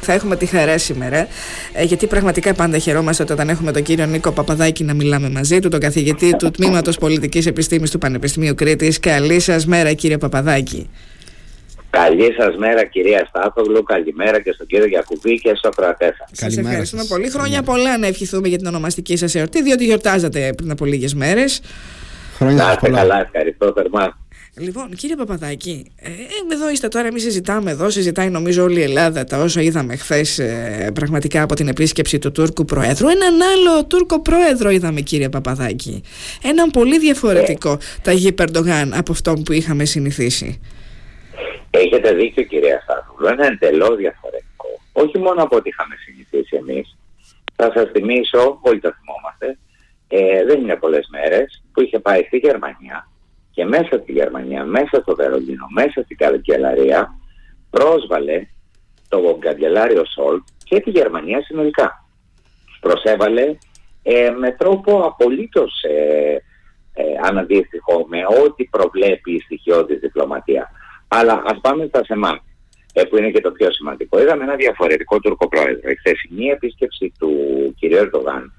Θα έχουμε τη χαρά σήμερα, ε, γιατί πραγματικά πάντα χαιρόμαστε όταν έχουμε τον κύριο Νίκο Παπαδάκη να μιλάμε μαζί του, τον καθηγητή του Τμήματος Πολιτικής Επιστήμης του Πανεπιστημίου Κρήτης. Καλή σας μέρα κύριε Παπαδάκη. Καλή σας μέρα, κυρία Στάθογλου. Καλημέρα και στον κύριο Γιακουβή και στο κρατέσα. Σας ευχαριστούμε πολύ. Χρόνια πολλά να ευχηθούμε για την ονομαστική σας εορτή, διότι γιορτάζατε πριν από λίγες μέρες. Χρόνια να είστε καλά, ευχαριστώ θερμά. Λοιπόν, κύριε Παπαδάκη, ε, εδώ είστε τώρα, εμείς συζητάμε εδώ, συζητάει νομίζω όλη η Ελλάδα τα όσα είδαμε χθες ε, πραγματικά από την επίσκεψη του Τούρκου Προέδρου. Έναν άλλο Τούρκο Πρόεδρο είδαμε, κύριε Παπαδάκη. Έναν πολύ διαφορετικό ε. Ταγί Περντογάν από αυτό που είχαμε συνηθίσει. Έχετε δίκιο κυρία Σάρφουλου, είναι εντελώ διαφορετικό. Όχι μόνο από ό,τι είχαμε συνηθίσει εμείς. Θα σας θυμίσω, όλοι το θυμόμαστε, ε, δεν είναι πολλές μέρες που είχε πάει στη Γερμανία και μέσα στη Γερμανία, μέσα στο Βερολίνο, μέσα στην Καγκελαρία, πρόσβαλε το καγκελάριο Σολ και τη Γερμανία συνολικά. Προσέβαλε ε, με τρόπο απολύτως ε, ε, αναντίστοιχο με ό,τι προβλέπει η στοιχειώδης διπλωματία. Αλλά ας πάμε στα σεμά, ε, που είναι και το πιο σημαντικό. Είδαμε ένα διαφορετικό Τούρκο πρόεδρο. Η χθεσινή επίσκεψη του κ. Ερντογάν,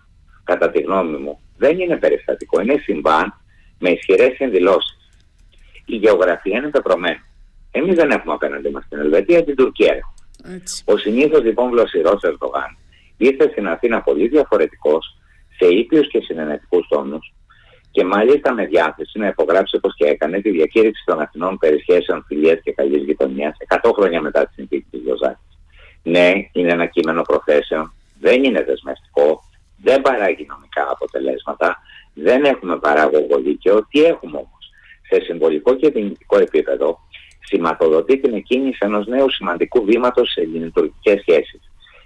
κατά τη γνώμη μου, δεν είναι περιστατικό. Είναι συμβάν με ισχυρές ενδηλώσεις. Η γεωγραφία είναι πεπρωμένη. Εμείς δεν έχουμε απέναντι μας την Ελβετία, την Τουρκία έχουμε. Ο συνήθως λοιπόν βλοσιρό Ερντογάν ήρθε στην Αθήνα πολύ διαφορετικός, σε ήπιους και συνενετικούς τόνους, και μάλιστα με διάθεση να υπογράψει όπως και έκανε τη διακήρυξη των Αθηνών περί σχέσεων φιλίας και καλής γειτονία 100 χρόνια μετά τη συνθήκη της Λιωζάκη. Ναι, είναι ένα κείμενο προθέσεων, δεν είναι δεσμευτικό, δεν παράγει νομικά αποτελέσματα, δεν έχουμε παράγωγο δίκαιο. Τι έχουμε όμως, σε συμβολικό και δυνητικό επίπεδο, σηματοδοτεί την εκκίνηση ενός νέου σημαντικού βήματος σε ελληνοτουρκικέ σχέσεις.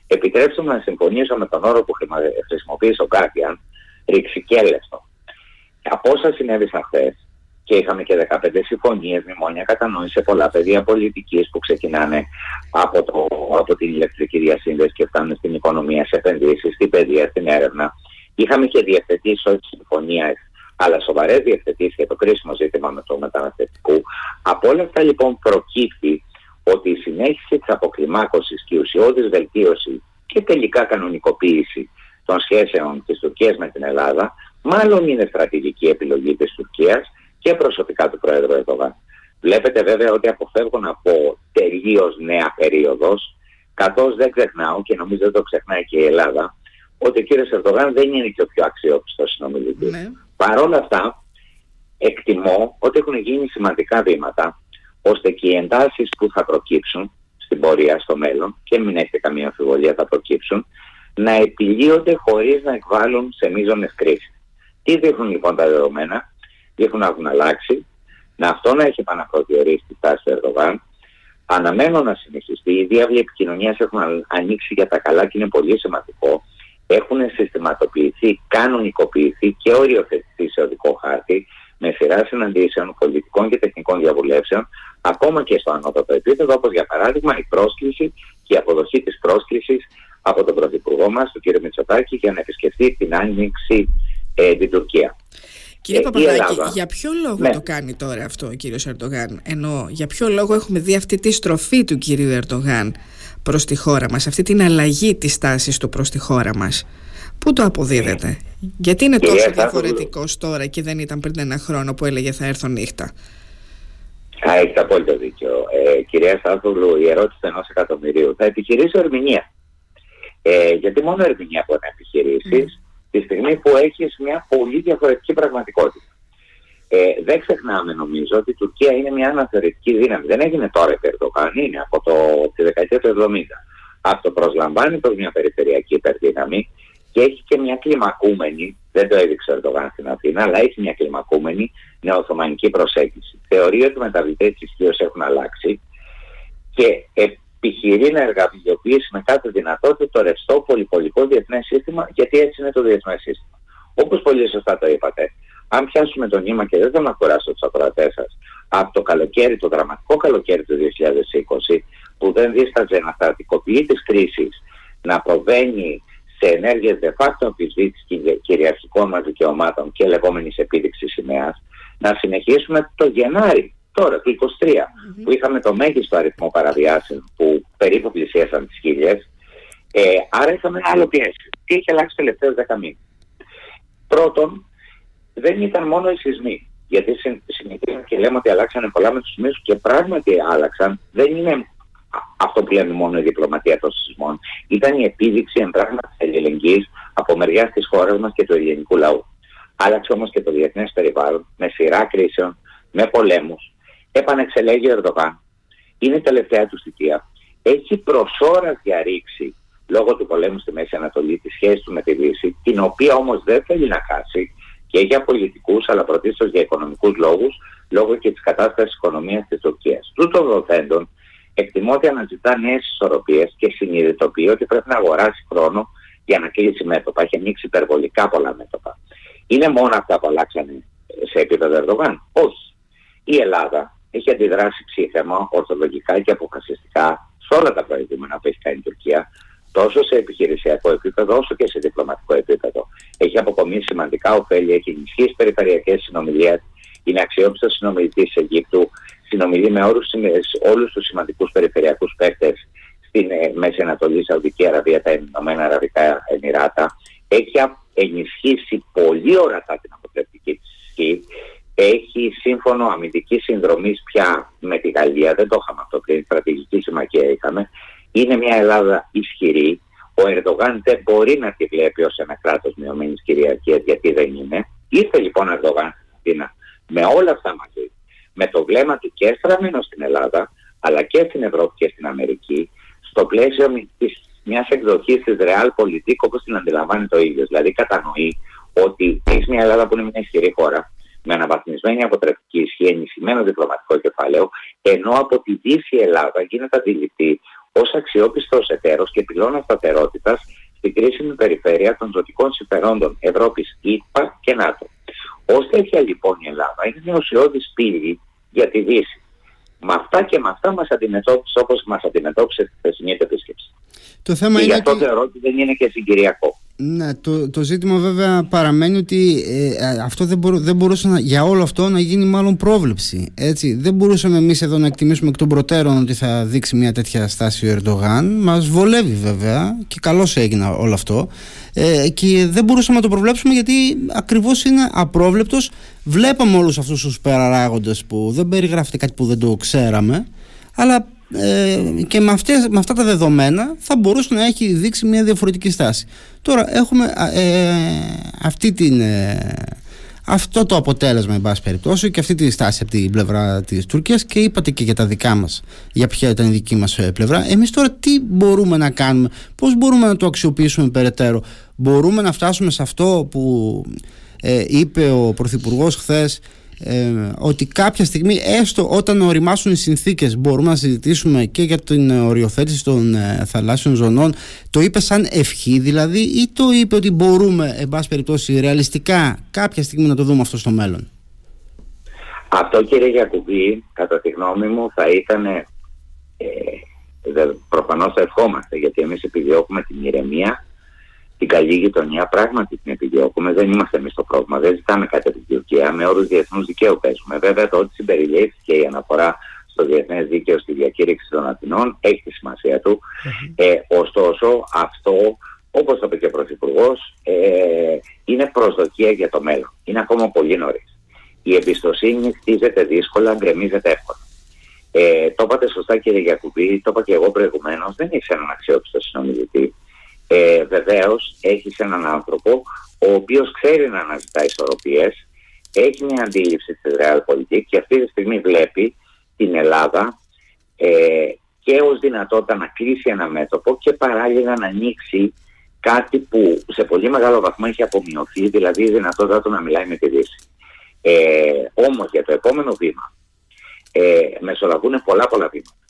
Επιτρέψτε μου να συμφωνήσω με τον όρο που χρησιμοποίησε ο Guardian, ρηξικέλευτο από όσα συνέβησαν χθες, και είχαμε και 15 συμφωνίες, μνημόνια κατανόηση σε πολλά πεδία πολιτικής που ξεκινάνε από, το, από την ηλεκτρική διασύνδεση και φτάνουν στην οικονομία, σε επενδύσεις, στην παιδεία, στην έρευνα. Είχαμε και διευθετήσεις όχι συμφωνία, αλλά σοβαρές διευθετήσεις για το κρίσιμο ζήτημα με το μεταναστευτικό. Από όλα αυτά λοιπόν προκύπτει ότι η συνέχιση της αποκλιμάκωσης και η ουσιώδης βελτίωση και τελικά κανονικοποίηση των σχέσεων της Τουρκίας με την Ελλάδα μάλλον είναι στρατηγική επιλογή της Τουρκίας και προσωπικά του Πρόεδρου Ερντογάν. Βλέπετε βέβαια ότι αποφεύγω να πω τελείως νέα περίοδος, καθώς δεν ξεχνάω και νομίζω δεν το ξεχνάει και η Ελλάδα, ότι ο κύριος Ερντογάν δεν είναι και ο πιο αξιόπιστος συνομιλητής. Ναι. Παρ' όλα αυτά, εκτιμώ ότι έχουν γίνει σημαντικά βήματα, ώστε και οι εντάσεις που θα προκύψουν στην πορεία στο μέλλον, και μην έχετε καμία αμφιβολία θα προκύψουν, να επιλύονται χωρίς να εκβάλλουν σε μείζονες κρίσεις. Τι δείχνουν λοιπόν τα δεδομένα, δείχνουν να έχουν αλλάξει, να αυτό να έχει επαναπροσδιορίσει τη στάση του Ερδογάν. Αναμένω να συνεχιστεί. Οι διάβλοι επικοινωνίας έχουν ανοίξει για τα καλά και είναι πολύ σημαντικό. Έχουν συστηματοποιηθεί, κανονικοποιηθεί και οριοθετηθεί σε οδικό χάρτη με σειρά συναντήσεων πολιτικών και τεχνικών διαβουλεύσεων, ακόμα και στο ανώτατο επίπεδο, όπως για παράδειγμα η πρόσκληση και η αποδοχή της πρόσκλησης από τον Πρωθυπουργό μας, τον κ. Μητσοτάκη, για να επισκεφτεί την άνοιξη ε, την Τουρκία. Κύριε ε, Παπαδάκη, για ποιο λόγο ναι. το κάνει τώρα αυτό ο κύριος Ερντογάν, ενώ για ποιο λόγο έχουμε δει αυτή τη στροφή του κύριου Ερντογάν προς τη χώρα μας, αυτή την αλλαγή της τάσης του προς τη χώρα μας; Πού το αποδίδεται, γιατί είναι τόσο διαφορετικός τώρα και δεν ήταν πριν ένα χρόνο που έλεγε θα έρθω νύχτα. Α, έχετε απόλυτο δίκιο. Ε, κυρία Στάθουλου, η ερώτηση ενός εκατομμυρίου. Θα επιχειρήσω ερμηνεία. Ε, γιατί μόνο ερμηνεία μπορεί να επιχειρήσεις τη στιγμή που έχεις μια πολύ διαφορετική πραγματικότητα. Ε, δεν ξεχνάμε νομίζω ότι η Τουρκία είναι μια αναθεωρητική δύναμη. Δεν έγινε τώρα η Ερντογάν, είναι από το, τη δεκαετία του 70. Αυτό προσλαμβάνει προς μια περιφερειακή υπερδύναμη και έχει και μια κλιμακούμενη, δεν το έδειξε ο Ερντογάν στην Αθήνα, αλλά έχει μια κλιμακούμενη νεοοθωμανική προσέγγιση. Θεωρεί ότι οι μεταβλητές της ισχύω έχουν αλλάξει και επιχειρεί να εργαλειοποιήσει με κάθε δυνατότητα το ρευστό πολυπολικό διεθνές σύστημα, γιατί έτσι είναι το διεθνές σύστημα. Όπως πολύ σωστά το είπατε, αν πιάσουμε το νήμα και δεν θέλω να κουράσω τους ακροατές σας, από το καλοκαίρι, το δραματικό καλοκαίρι του 2020, που δεν δίσταζε να στρατικοποιεί τις κρίσεις, να προβαίνει σε ενέργειες de facto αμφισβήτηση κυριαρχικών μας δικαιωμάτων και λεγόμενης επίδειξης σημαίας, να συνεχίσουμε το Γενάρη τώρα, του 23, που είχαμε το μέγιστο αριθμό παραβιάσεων που περίπου πλησίασαν τις χίλιες, ε, άρα είχαμε άλλο πιέσεις. Τι έχει αλλάξει τελευταίους 10 μήνες. Πρώτον, δεν ήταν μόνο οι σεισμοί. Γιατί συνεχίζουμε και λέμε ότι αλλάξανε πολλά με τους σεισμούς και πράγματι άλλαξαν. Δεν είναι αυτό που λέμε μόνο η διπλωματία των σεισμών. Ήταν η επίδειξη εμπράγματος αλληλεγγύης από μεριά της χώρας μας και του ελληνικού λαού. Άλλαξε όμως και το διεθνές περιβάλλον με σειρά κρίσεων, με πολέμους. Επανεξελέγει ο Ερντογάν. Είναι τελευταία του θητεία. Έχει προσώρα διαρρήξει λόγω του πολέμου στη Μέση Ανατολή της σχέσης του με τη Δύση, την οποία όμως δεν θέλει να χάσει και για πολιτικούς αλλά πρωτίστως για οικονομικούς λόγους, λόγω και της κατάστασης οικονομίας της Τουρκίας. Τούτο δοθέντων, εκτιμώ ότι αναζητά νέες ισορροπίες και συνειδητοποιεί ότι πρέπει να αγοράσει χρόνο για να κλείσει μέτωπα. Έχει ανοίξει υπερβολικά πολλά μέτωπα. Είναι μόνο αυτά που αλλάξανε σε επίπεδο Ερδογάν. Όχι. Η Ελλάδα έχει αντιδράσει ψύχαιμα, ορθολογικά και αποφασιστικά σε όλα τα προηγούμενα που έχει κάνει η Τουρκία, τόσο σε επιχειρησιακό επίπεδο όσο και σε διπλωματικό επίπεδο. Έχει αποκομίσει σημαντικά ωφέλη, έχει ενισχύσει περιφερειακές συνομιλίες, είναι αξιόπιστος συνομιλητής της Αιγύπτου, συνομιλεί με όλους τους σημαντικούς περιφερειακούς παίκτες στην ε, Μέση Ανατολή, Σαουδική Αραβία, τα Ηνωμένα Αραβικά Εμμυράτα. Έχει ενισχύσει πολύ ορατά την αποτρεπτική της ισχύ. Έχει σύμφωνο αμυντικής συνδρομής πια με τη Γαλλία, δεν το είχαμε αυτό πριν, στρατηγική συμμαχία είχαμε. Είναι μια Ελλάδα ισχυρή. Ο Ερντογάν δεν μπορεί να τη βλέπει ως ένα κράτος μειωμένης κυριαρχίας, γιατί δεν είναι. Ήρθε λοιπόν ο Ερντογάν στην με όλα αυτά μαζί, με το βλέμμα του και στραμμένο στην Ελλάδα, αλλά και στην Ευρώπη και στην Αμερική, στο πλαίσιο μιας εκδοχής της Realpolitik όπως την αντιλαμβάνει το ίδιος. Δηλαδή, κατανοεί ότι έχει μια Ελλάδα που είναι μια ισχυρή χώρα, με αναβαθμισμένη αποτρεπτική ισχύ, ενισχυμένο διπλωματικό κεφάλαιο, ενώ από τη Δύση Ελλάδα γίνεται αντιληπτή ως αξιόπιστος εταίρος και πυλώνας σταθερότητας στην κρίσιμη περιφέρεια των ζωτικών συμφερόντων Ευρώπης, ΗΠΑ και ΝΑΤΟ. Ω τέτοια λοιπόν η Ελλάδα είναι μια ουσιώδης πύλη για τη Δύση. Με αυτά και με αυτά μας αντιμετώπισε όπως μας αντιμετώπισε τη χθεσινή επίσκεψη. Το θέμα και είναι γι' αυτό θεωρώ ότι δεν είναι και συγκυριακό. Ναι, το, το ζήτημα βέβαια παραμένει ότι ε, ε, αυτό δεν, μπορού, δεν μπορούσε να, για όλο αυτό να γίνει μάλλον πρόβλεψη. Έτσι. Δεν μπορούσαμε εμείς εδώ να εκτιμήσουμε εκ των προτέρων ότι θα δείξει μια τέτοια στάση ο Ερντογάν. Μας βολεύει βέβαια και καλώς έγινε όλο αυτό. Ε, και δεν μπορούσαμε να το προβλέψουμε γιατί ακριβώς είναι απρόβλεπτος. Βλέπαμε όλους αυτούς τους παράγοντε που δεν περιγράφεται κάτι που δεν το ξέραμε. Αλλά ε, και με, αυτές, με αυτά τα δεδομένα θα μπορούσε να έχει δείξει μια διαφορετική στάση. Τώρα έχουμε ε, αυτή την, ε, αυτό το αποτέλεσμα εν πάση περιπτώσει και αυτή τη στάση από την πλευρά της Τουρκίας και είπατε και για τα δικά μας για ποια ήταν η δική μας ε, πλευρά εμείς τώρα τι μπορούμε να κάνουμε πώς μπορούμε να το αξιοποιήσουμε περαιτέρω; Μπορούμε να φτάσουμε σε αυτό που είπε ο Πρωθυπουργός χθες ε, ότι κάποια στιγμή έστω όταν οριμάσουν οι συνθήκες μπορούμε να συζητήσουμε και για την οριοθέτηση των ε, θαλάσσιων ζωνών. Το είπε σαν ευχή δηλαδή ή το είπε ότι μπορούμε εν πάση περιπτώσει ρεαλιστικά κάποια στιγμή να το δούμε αυτό στο μέλλον; Αυτό κύριε Γιακουβή κατά τη γνώμη μου θα ήταν ε, προφανώς θα ευχόμαστε γιατί εμείς επιδιώκουμε την ηρεμία την καλή γειτονιά πράγματι την επιδιώκουμε. Δεν είμαστε εμείς το πρόβλημα. Δεν ζητάμε κάτι από την Τουρκία. Με όρους διεθνούς δικαίου παίζουμε. Βέβαια, το ότι συμπεριλήφθηκε η αναφορά στο διεθνές δίκαιο στη διακήρυξη των Αθηνών έχει τη σημασία του. Ε, ωστόσο, αυτό, όπως το είπε και ο Πρωθυπουργός, ε, είναι προσδοκία για το μέλλον. Είναι ακόμα πολύ νωρίς. Η εμπιστοσύνη χτίζεται δύσκολα, γκρεμίζεται εύκολα. Ε, το είπατε σωστά κύριε Γιακουμπή, το είπα και εγώ προηγουμένως, δεν έχει έναν αξιόπιστο συνομιλητή ε, βεβαίως έχεις έναν άνθρωπο ο οποίος ξέρει να αναζητά ισορροπίες, έχει μια αντίληψη της Realpolitik και αυτή τη στιγμή βλέπει την Ελλάδα ε, και ως δυνατότητα να κλείσει ένα μέτωπο και παράλληλα να ανοίξει κάτι που σε πολύ μεγάλο βαθμό έχει απομειωθεί, δηλαδή η δυνατότητα του να μιλάει με τη Δύση. Ε, όμως για το επόμενο βήμα ε, μεσολαβούν πολλά πολλά βήματα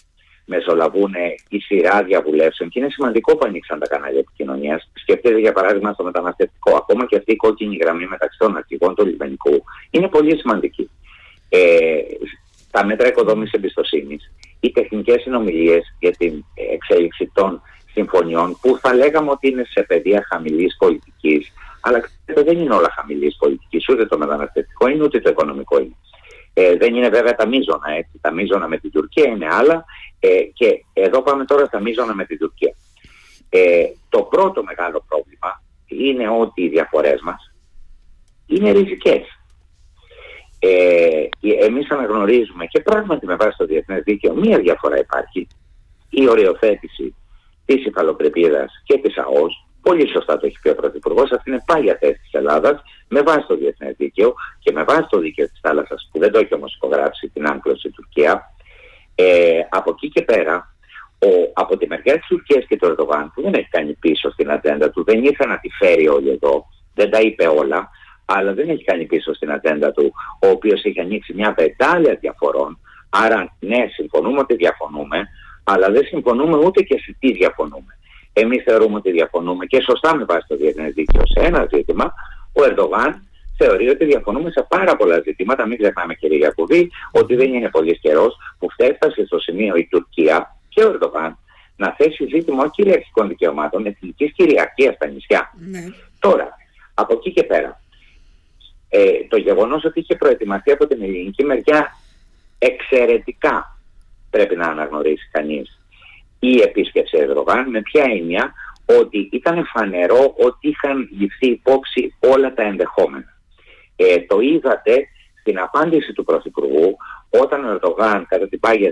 μεσολαβούν η σειρά διαβουλεύσεων και είναι σημαντικό που ανοίξαν τα κανάλια επικοινωνίας. Σκεφτείτε για παράδειγμα στο μεταναστευτικό. Ακόμα και αυτή η κόκκινη γραμμή μεταξύ των αρχηγών του λιμενικού είναι πολύ σημαντική. Ε, τα μέτρα οικοδόμησης εμπιστοσύνης, οι τεχνικές συνομιλίες για την εξέλιξη των συμφωνιών που θα λέγαμε ότι είναι σε παιδεία χαμηλής πολιτικής, αλλά δεν είναι όλα χαμηλής πολιτικής, ούτε το μεταναστευτικό είναι, ούτε το οικονομικό είναι. Ε, δεν είναι βέβαια τα μείζωνα έτσι. Τα μείζωνα με την Τουρκία είναι άλλα ε, και εδώ πάμε τώρα στα μείζωνα με την Τουρκία. Ε, το πρώτο μεγάλο πρόβλημα είναι ότι οι διαφορές μας είναι ριζικές. Ε, εμείς αναγνωρίζουμε και πράγματι με βάση το διεθνές δίκαιο μία διαφορά υπάρχει. Η οριοθέτηση της υφαλοκρηπίδας και της ΑΟΣ, πολύ σωστά το έχει πει ο Πρωθυπουργός, αυτή είναι πάγια θέση της Ελλάδας με βάση το διεθνές δίκαιο και με βάση το δίκαιο της θάλασσας που δεν το έχει όμως υπογράψει την άγκλωση Τουρκία. Ε, από εκεί και πέρα ο, από τη μεριά της Τουρκίας και του Ερντογάν που δεν έχει κάνει πίσω στην ατζέντα του, δεν ήρθε να τη φέρει όλοι εδώ, δεν τα είπε όλα, αλλά δεν έχει κάνει πίσω στην ατζέντα του, ο οποίος έχει ανοίξει μια πετάλια διαφορών. Άρα, ναι, συμφωνούμε ότι διαφωνούμε, αλλά δεν συμφωνούμε ούτε και σε τι διαφωνούμε. Εμείς θεωρούμε ότι διαφωνούμε και σωστά με βάση το διεθνές δίκαιο σε ένα ζήτημα. Ο Ερντογάν θεωρεί ότι διαφωνούμε σε πάρα πολλά ζητήματα. Μην ξεχνάμε, κύριε Γιακουβή, ότι δεν είναι πολύς καιρός που φτέφτασε στο σημείο η Τουρκία και ο Ερντογάν να θέσει ζήτημα όχι κυριαρχικών δικαιωμάτων, εθνικής κυριαρχίας στα νησιά. Ναι. Τώρα, από εκεί και πέρα, ε, το γεγονός ότι είχε προετοιμαστεί από την ελληνική μεριά εξαιρετικά πρέπει να αναγνωρίσει κανείς η επίσκεψη Ερδογάν με ποια έννοια; Ότι ήταν φανερό ότι είχαν ληφθεί υπόψη όλα τα ενδεχόμενα. Ε, το είδατε στην απάντηση του Πρωθυπουργού όταν ο Ερδογάν κατά την πάγια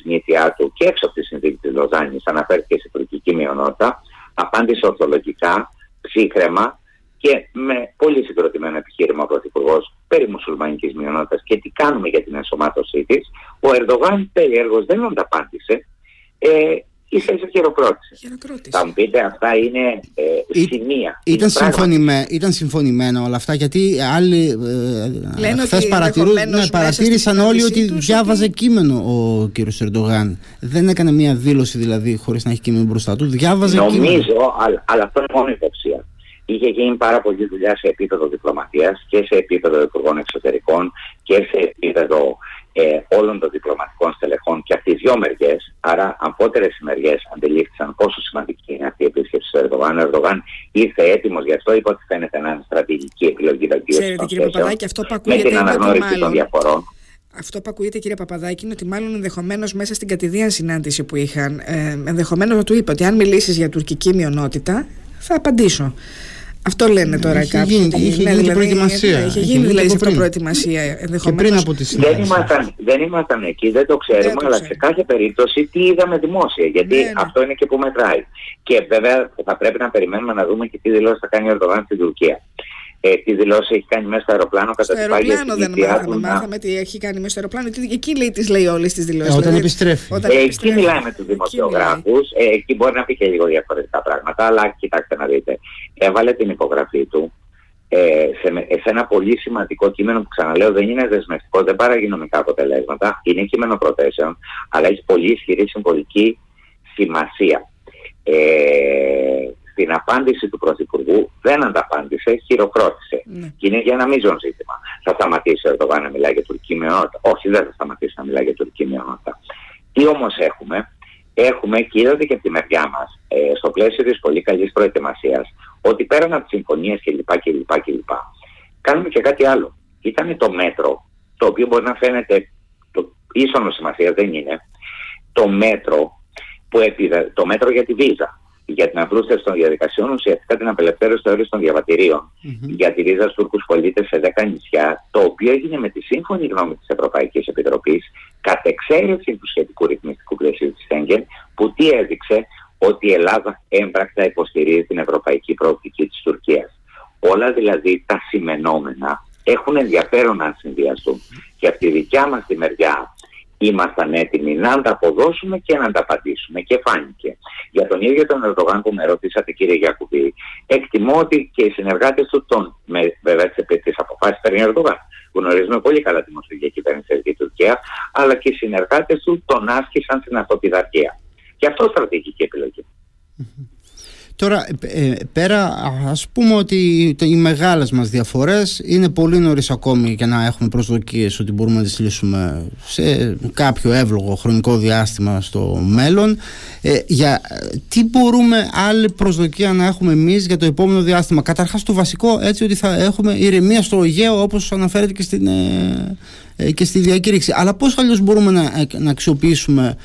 συνήθειά του και έξω από τη συνθήκη της Λοζάνης αναφέρθηκε σε τουρκική μειονότητα, απάντησε ορθολογικά, ψύχρεμα και με πολύ συγκροτημένο επιχείρημα ο Πρωθυπουργός περί μουσουλμανικής μειονότητας και τι κάνουμε για την ενσωμάτωσή της, ο Ερντογάν περιέργω δεν ανταπάντησε. Ε, ίσα ίσα χειροκρότησε. Θα μου πείτε, αυτά είναι ε, σημεία. Ήταν, συμφωνημέ, ήταν συμφωνημένα όλα αυτά, γιατί άλλοι ε, χθες ναι, παρατήρησαν όλοι ότι διάβαζε κείμενο ο κύριος Ερντογάν. Δεν έκανε μια δήλωση δηλαδή χωρίς να έχει κείμενο μπροστά του. Διάβαζε Νομίζω, κείμενο. αλλά, αλλά αυτό είναι μόνο υποψία είχε γίνει πάρα πολλή δουλειά σε επίπεδο διπλωματίας και σε επίπεδο υπουργών εξωτερικών και σε επίπεδο ε, όλων των διπλωματικών στελεχών και από τις δύο μεριές. Άρα, αμφότερες οι μεριέ αντιλήφθησαν πόσο σημαντική είναι αυτή η επίσκεψη του Ερδογάν. Ο Ερδογάν ήρθε έτοιμος γι' αυτό, είπε ότι φαίνεται να είναι στρατηγική επιλογή βελτίωση των κύριε Παπαδάκη, αυτό που με την αναγνώριση των διαφορών. Αυτό που ακούγεται, κύριε Παπαδάκη, είναι ότι μάλλον ενδεχομένως μέσα στην κατηδίαν συνάντηση που είχαν, ε, ενδεχομένως να του είπε ότι αν μιλήσεις για τουρκική μειονότητα, θα απαντήσω. Αυτό λένε τώρα έχει κάποιοι. Γίνει, είχε γίνει δηλαδή, προετοιμασία. Είχε γίνει δηλαδή σε προετοιμασία ενδεχομένως. πριν από τη δεν ήμασταν, δεν ήμασταν εκεί, δεν το ξέρουμε, δεν αλλά σε κάθε περίπτωση τι είδαμε δημόσια. Γιατί ναι, ναι. αυτό είναι και που μετράει. Και βέβαια θα πρέπει να περιμένουμε να δούμε και τι δηλώσεις θα κάνει ο Ερντογάν στην Τουρκία ε, τι δηλώσεις έχει κάνει μέσα στο αεροπλάνο κατά τη πάγια αεροπλάνο δεν μάθαμε, μάθαμε τι έχει κάνει μέσα στο αεροπλάνο. Εκεί λέει, τις λέει όλες τις δηλώσεις. Ε, όταν δηλαδή, επιστρέφει. Όταν ε, επιστρέφει. Εκεί μιλάει με τους δημοσιογράφους. Ε, εκεί μπορεί να πει και λίγο διαφορετικά πράγματα. Αλλά κοιτάξτε να δείτε. Έβαλε την υπογραφή του ε, σε, σε ένα πολύ σημαντικό κείμενο που ξαναλέω δεν είναι δεσμευτικό, δεν παράγει νομικά αποτελέσματα. Είναι κείμενο προτέσεων, αλλά έχει πολύ ισχυρή συμβολική σημασία. Ε, στην απάντηση του Πρωθυπουργού δεν ανταπάντησε, χειροκρότησε. Ναι. Και είναι για ένα μείζον ζήτημα. Θα σταματήσει ο Ερντογάν να μιλάει για τουρκική μειονότητα; Όχι, δεν θα σταματήσει να μιλάει για τουρκική μειονότητα. Τι όμως έχουμε, έχουμε και είδατε και από τη μεριά μας, ε, στο πλαίσιο της πολύ καλής προετοιμασίας, ότι πέραν από τις συμφωνίες κλπ. κλπ, κλπ κάνουμε και κάτι άλλο. Ήταν το μέτρο, το οποίο μπορεί να φαίνεται το ίσονος σημασίας, δεν είναι, το μέτρο, που επιδε, το μέτρο για τη βίζα για την απλούστευση των διαδικασιών, ουσιαστικά την απελευθέρωση των των διαβατηρίων mm-hmm. για τη ρίζα στους Τούρκους πολίτες σε 10 νησιά, το οποίο έγινε με τη σύμφωνη γνώμη της Ευρωπαϊκής Επιτροπής, κατ' εξαίρεση του σχετικού ρυθμιστικού πλαισίου της Σέγγεν, που τι έδειξε; Ότι η Ελλάδα έμπρακτα υποστηρίζει την ευρωπαϊκή προοπτική της Τουρκίας. Όλα δηλαδή τα σημενόμενα έχουν ενδιαφέρον να συνδυαστούν. Και από τη δικιά μας τη μεριά ήμασταν έτοιμοι να ανταποδώσουμε και να ανταπαντήσουμε και φάνηκε. Για τον ίδιο τον Ερντογάν που με ρωτήσατε κύριε Γιακουβή, εκτιμώ ότι και οι συνεργάτες του τον, με, βέβαια τις αποφάσεις παίρνει ο Ερντογάν, γνωρίζουμε πολύ καλά τη μοσχική κυβέρνηση στην Τουρκία, αλλά και οι συνεργάτες του τον άσκησαν στην αυτοπιδαρχία. Και αυτό στρατηγική επιλογή. Τώρα, ε, πέρα ας πούμε ότι οι μεγάλες μας διαφορές είναι πολύ νωρίς ακόμη για να έχουμε προσδοκίες ότι μπορούμε να τις λύσουμε σε κάποιο εύλογο χρονικό διάστημα στο μέλλον. Ε, για τι μπορούμε άλλη προσδοκία να έχουμε εμείς για το επόμενο διάστημα; Καταρχάς το βασικό έτσι ότι θα έχουμε ηρεμία στο Αιγαίο όπως αναφέρεται και στην, ε, ε, και στη διακήρυξη. Αλλά πώς αλλιώς μπορούμε να, να αξιοποιήσουμε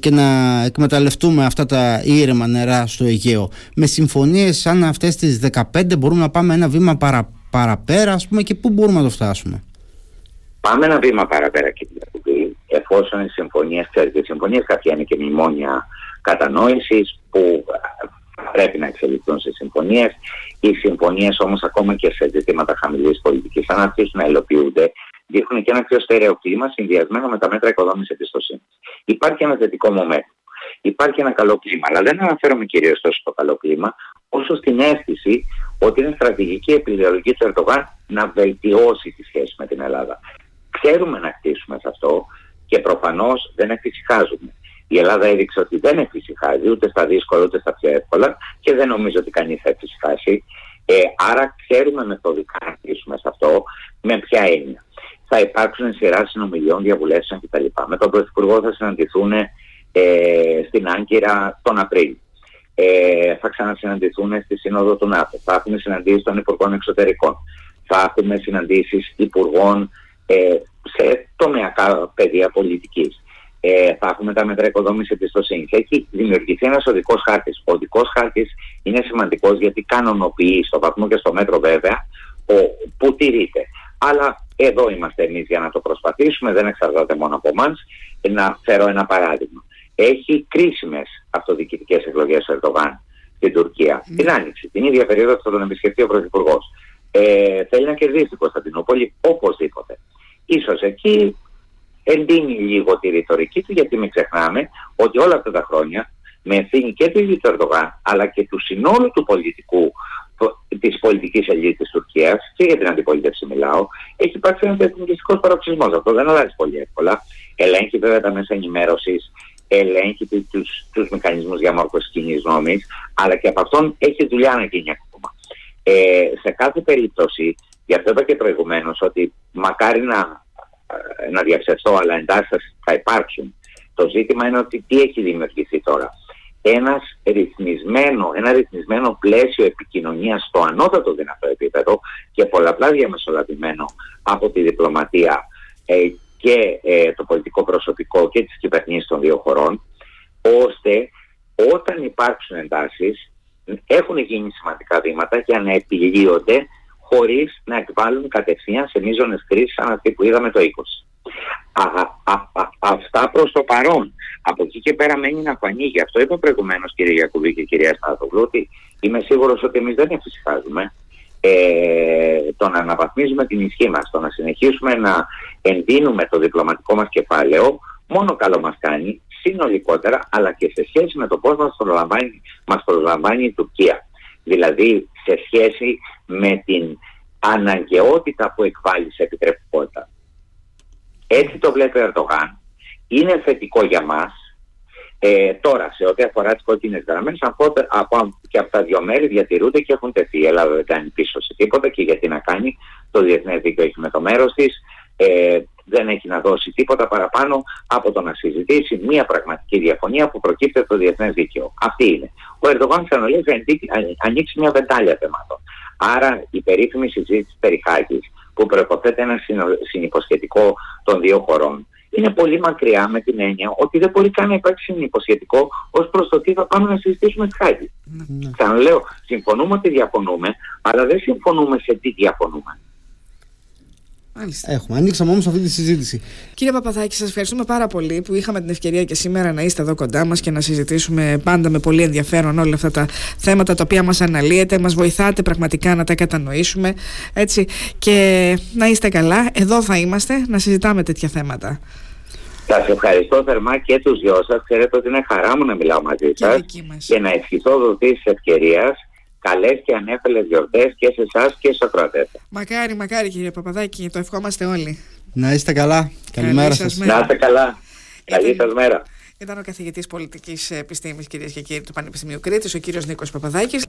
και να εκμεταλλευτούμε αυτά τα ήρεμα νερά στο Αιγαίο; Με συμφωνίες σαν αυτές τις 15 μπορούμε να πάμε ένα βήμα παρα, παραπέρα ας πούμε και πού μπορούμε να το φτάσουμε; Πάμε ένα βήμα παραπέρα κύριε Κουμπή, εφόσον οι συμφωνίες, ξέρετε, οι συμφωνίες κάποια είναι και μνημόνια κατανόησης που πρέπει να εξελιχθούν σε συμφωνίες. Οι συμφωνίες όμως ακόμα και σε ζητήματα χαμηλής πολιτικής αν αρχίσουν να υλοποιούνται δείχνουν και ένα πιο στερεό κλίμα συνδυασμένο με τα μέτρα οικοδόμησης εμπιστοσύνης. Υπάρχει ένα θετικό μομέντο. Υπάρχει ένα καλό κλίμα, αλλά δεν αναφέρομαι κυρίως τόσο στο καλό κλίμα, όσο στην αίσθηση ότι είναι στρατηγική επιδεολογική του Ερντογάν να βελτιώσει τη σχέση με την Ελλάδα. Ξέρουμε να χτίσουμε σε αυτό και προφανώς δεν εφησυχάζουμε. Η Ελλάδα έδειξε ότι δεν εφησυχάζει ούτε στα δύσκολα ούτε στα πιο εύκολα και δεν νομίζω ότι κανείς θα εφησυχάσει. Ε, άρα ξέρουμε μεθοδικά να χτίσουμε σε αυτό με ποια έννοια. Θα υπάρξουν σειράς συνομιλιών, διαβουλεύσεων κτλ. Με τον Πρωθυπουργό θα συναντηθούν ε, στην Άγκυρα τον Απρίλιο. Ε, θα ξανασυναντηθούν στη Σύνοδο του ΝΑΤΟ. Θα έχουμε συναντήσεις των Υπουργών Εξωτερικών. Θα έχουμε συναντήσεις Υπουργών ε, σε τομεακά πεδία πολιτικής. Ε, θα έχουμε τα μέτρα οικοδόμησης εμπιστοσύνης. Έχει δημιουργηθεί ένας οδικός χάρτης. Ο οδικός χάρτης είναι σημαντικός γιατί κανονοποιεί στο βαθμό και στο μέτρο βέβαια ο, που τηρείται. Αλλά εδώ είμαστε εμείς για να το προσπαθήσουμε, δεν εξαρτάται μόνο από εμάς. Να φέρω ένα παράδειγμα. Έχει κρίσιμες αυτοδιοικητικές εκλογές ο Ερντογάν στην Τουρκία. Mm. Την Άνοιξη, την ίδια περίοδο που θα τον επισκεφτεί ο Πρωθυπουργός. Ε, θέλει να κερδίσει την Κωνσταντινούπολη οπωσδήποτε. Ίσως εκεί εντείνει λίγο τη ρητορική του γιατί μην ξεχνάμε ότι όλα αυτά τα χρόνια με ευθύνη και του ίδιου του Ερντογάν αλλά και του συνόλου του πολιτικού της πολιτικής ελίτ της Τουρκίας και για την αντιπολίτευση μιλάω έχει υπάρξει ένας εθνικιστικός παροξισμός αυτό δεν αλλάζει πολύ εύκολα ελέγχει βέβαια τα μέσα ενημέρωσης ελέγχει τους, τους μηχανισμούς διαμόρφωσης κοινής νόμης αλλά και από αυτόν έχει δουλειά να γίνει ακόμα ε, σε κάθε περίπτωση γι' αυτό είπα και προηγουμένως ότι μακάρι να ε, να διαψευστώ, αλλά εντάσεις θα υπάρξουν. Το ζήτημα είναι ότι τι έχει δημιουργηθεί τώρα. Ένας ρυθμισμένο, ένα ρυθμισμένο πλαίσιο επικοινωνίας στο ανώτατο δυνατό επίπεδο και πολλαπλά διαμεσολαβημένο από τη διπλωματία ε, και ε, το πολιτικό προσωπικό και τις κυβερνήσεις των δύο χωρών, ώστε όταν υπάρξουν εντάσεις έχουν γίνει σημαντικά βήματα για να επιλύονται χωρίς να εκβάλουν κατευθείαν σε μείζονες κρίσεις σαν αυτή που είδαμε το 20. Α, α, α, αυτά προς το παρόν. Από εκεί και πέρα μένει να φανεί. Γι' αυτό είπα προηγουμένως κύριε Γιακουβή και κυρία Στάθοβλου ότι είμαι σίγουρος ότι εμείς δεν εφησυχάζουμε ε, το να αναβαθμίζουμε την ισχύ μας, το να συνεχίσουμε να εντείνουμε το διπλωματικό μας κεφάλαιο, μόνο καλό μας κάνει συνολικότερα, αλλά και σε σχέση με το πώς μας προλαμβάνει, μας προλαμβάνει η Τουρκία δηλαδή σε σχέση με την αναγκαιότητα που εκβάλλει σε επιτρεπτικότητα. Έτσι το βλέπει ο Ερντογάν. Είναι θετικό για μας. Ε, τώρα, σε ό,τι αφορά τις κόκκινες γραμμές, από, από, και από τα δύο μέρη διατηρούνται και έχουν τεθεί. Η Ελλάδα δεν κάνει πίσω σε τίποτα και γιατί να κάνει. Το Διεθνές Δίκαιο έχει με το μέρος της. Ε, δεν έχει να δώσει τίποτα παραπάνω από το να συζητήσει μια πραγματική διαφωνία που προκύπτει από το διεθνές δίκαιο. Αυτή είναι. Ο Ερντογάν ξαναλέει θα ανοίξει μια βεντάλια θεμάτων. Άρα η περίφημη συζήτηση περί Χάκης, που προποθέτει ένα συνυποσχετικό των δύο χωρών είναι πολύ μακριά με την έννοια ότι δεν μπορεί καν να υπάρξει συνυποσχετικό ως προς το τι θα πάμε να συζητήσουμε στη Χάκη. Ναι. Ξαναλέω, συμφωνούμε ότι διαφωνούμε, αλλά δεν συμφωνούμε σε τι διαφωνούμε. Μάλιστα. Έχουμε. Ανοίξαμε όμως αυτή τη συζήτηση. Κύριε Παπαδάκη, σας ευχαριστούμε πάρα πολύ που είχαμε την ευκαιρία και σήμερα να είστε εδώ κοντά μας και να συζητήσουμε πάντα με πολύ ενδιαφέρον όλα αυτά τα θέματα τα οποία μας αναλύετε. Μας βοηθάτε πραγματικά να τα κατανοήσουμε. Έτσι. Και να είστε καλά. Εδώ θα είμαστε να συζητάμε τέτοια θέματα. Σα ευχαριστώ θερμά και τους δυο σας. Ξέρετε ότι είναι χαρά μου να μιλάω μαζί σας και, να ευχηθώ δοθή της ευκαιρίας καλές και ανέφελες γιορτές και σε εσάς και στους ακροατές. Μακάρι, μακάρι κύριε Παπαδάκη, το ευχόμαστε όλοι. Να είστε καλά. Καλημέρα σας. Να είστε καλά. Καλή σας μέρα. Ήταν ο καθηγητής πολιτικής επιστήμης κυρίες και κύριοι του Πανεπιστημίου Κρήτης, ο κύριος Νίκος Παπαδάκης.